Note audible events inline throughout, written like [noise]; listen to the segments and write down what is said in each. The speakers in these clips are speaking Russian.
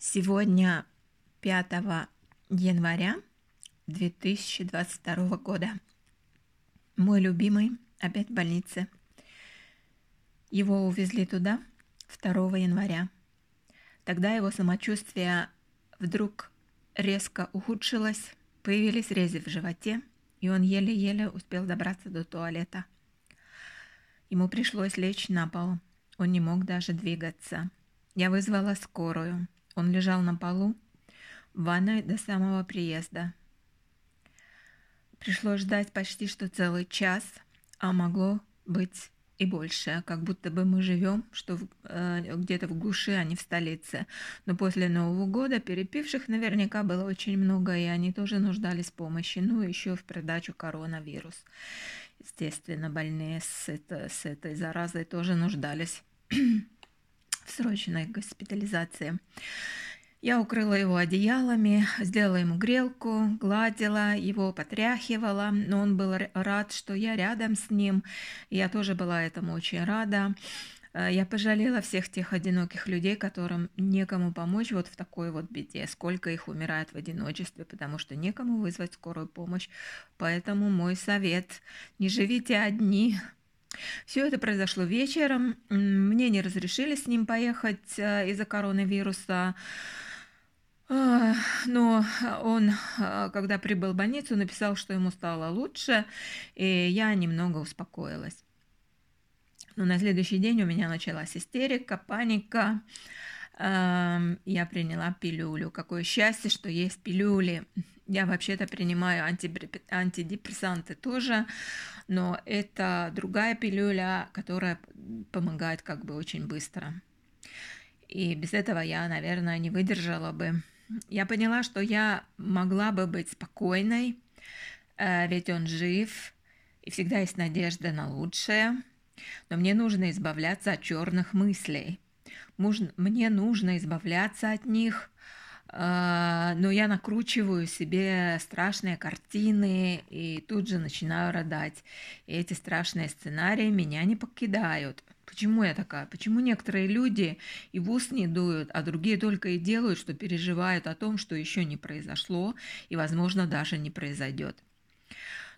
Сегодня 5 января 2022 года. Мой любимый опять в больнице. Его увезли туда 2 января. Тогда его самочувствие вдруг резко ухудшилось, появились рези в животе, и он еле-еле успел добраться до туалета. Ему пришлось лечь на пол. Он не мог даже двигаться. Я вызвала скорую. Он лежал на полу в ванной до самого приезда. Пришлось ждать почти что целый час, а могло быть и больше, как будто бы мы живем что э, где-то в глуши, а не в столице. Но после Нового года перепивших наверняка было очень много, и они тоже нуждались в помощи. Ну, еще в придачу коронавирус. Естественно, больные с, это, с этой заразой тоже нуждались [clears throat] в срочной госпитализации. Я укрыла его одеялами, сделала ему грелку, гладила его, потряхивала, но он был рад, что я рядом с ним. Я тоже была этому очень рада. Э, я пожалела всех тех одиноких людей, которым некому помочь вот в такой вот беде, сколько их умирает в одиночестве, потому что некому вызвать скорую помощь. Поэтому мой совет – не живите одни, все это произошло вечером. Мне не разрешили с ним поехать э, из-за коронавируса. А, но он, а, когда прибыл в больницу, написал, что ему стало лучше, и я немного успокоилась. Но на следующий день у меня началась истерика, паника. Я приняла пилюлю. Какое счастье, что есть пилюли. Я вообще-то принимаю антидепрессанты тоже, но это другая пилюля, которая помогает как бы очень быстро. И без этого я, наверное, не выдержала бы. Я поняла, что я могла бы быть спокойной, э, ведь он жив, и всегда есть надежда на лучшее. Но мне нужно избавляться от черных мыслей. Мне нужно избавляться от них, а, но я накручиваю себе страшные картины и тут же начинаю рыдать. И эти страшные сценарии меня не покидают. Почему я такая? Почему некоторые люди и в ус не дуют, а другие только и делают, что переживают о том, что еще не произошло и, возможно, даже не произойдет?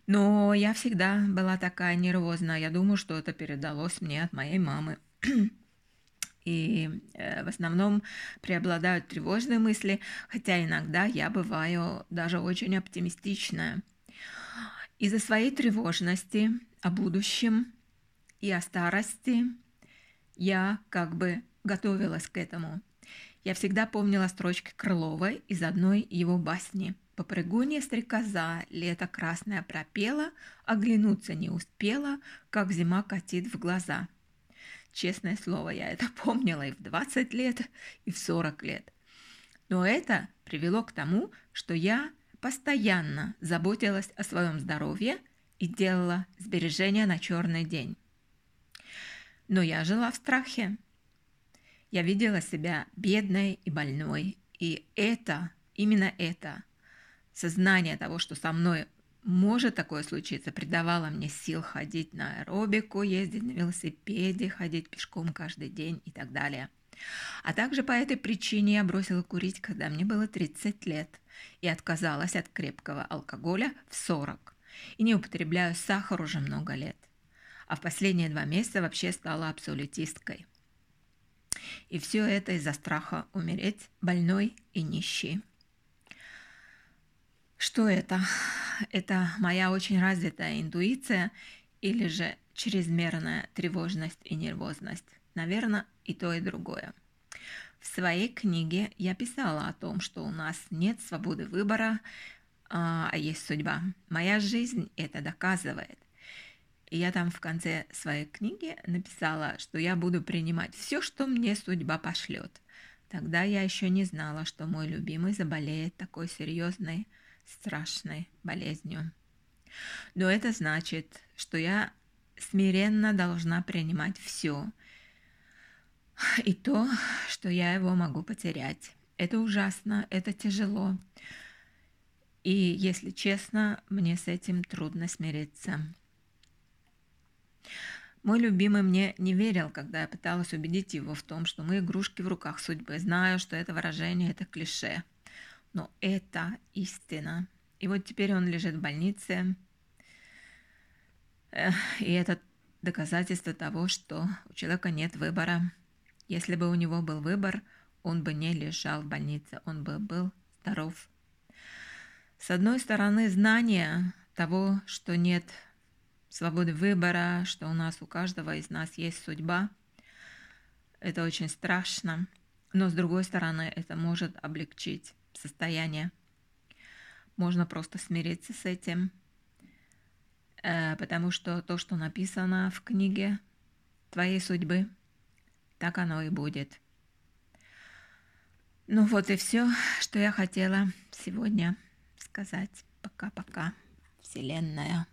Но я всегда была такая нервозная. Я думаю, что это передалось мне от моей мамы. [clears throat] и э, в основном преобладают тревожные мысли, хотя иногда я бываю даже очень оптимистичная. Из-за своей тревожности о будущем и о старости я как бы готовилась к этому. Я всегда помнила строчки Крыловой из одной его басни. «Попрыгунья стрекоза, лето красное пропела, оглянуться не успела, как зима катит в глаза». Честное слово, я это [laughs] помнила и в 20 лет, и в 40 лет. Но это привело к тому, что я постоянно заботилась о своем здоровье и делала сбережения на черный день. Но я жила в страхе. Я видела себя бедной и больной, и это, именно это, сознание того, что со мной может такое случиться, придавало мне сил ходить на аэробику, ездить на велосипеде, ходить пешком каждый день и так далее. А также по этой причине я бросила курить, когда мне было 30 лет, и отказалась от крепкого алкоголя в 40. И не употребляю сахар уже много лет. А в последние два месяца вообще стала абсолютисткой. И все это из-за страха умереть больной и нищей. Что это? Это моя очень развитая интуиция или же чрезмерная тревожность и нервозность? Наверное, и то, и другое. В своей книге я писала о том, что у нас нет свободы выбора, а, а есть судьба. Моя жизнь это доказывает. И я там в конце своей книги написала, что я буду принимать все, что мне судьба пошлет. Тогда я еще не знала, что мой любимый заболеет такой серьезной страшной болезнью. Но это значит, что я смиренно должна принимать все. И то, что я его могу потерять. Это ужасно, это тяжело. И, если честно, мне с этим трудно смириться. Мой любимый мне не верил, когда я пыталась убедить его в том, что мы игрушки в руках судьбы. Знаю, что это выражение – это клише. Но это истина. И вот теперь он лежит в больнице. И это доказательство того, что у человека нет выбора. Если бы у него был выбор, он бы не лежал в больнице, он бы был здоров. С одной стороны, знание того, что нет свободы выбора, что у нас у каждого из нас есть судьба. Это очень страшно, но с другой стороны это может облегчить состояние. Можно просто смириться с этим, э, потому что то, что написано в книге твоей судьбы, так оно и будет. Ну вот и все, что я хотела сегодня сказать. Пока-пока, Вселенная.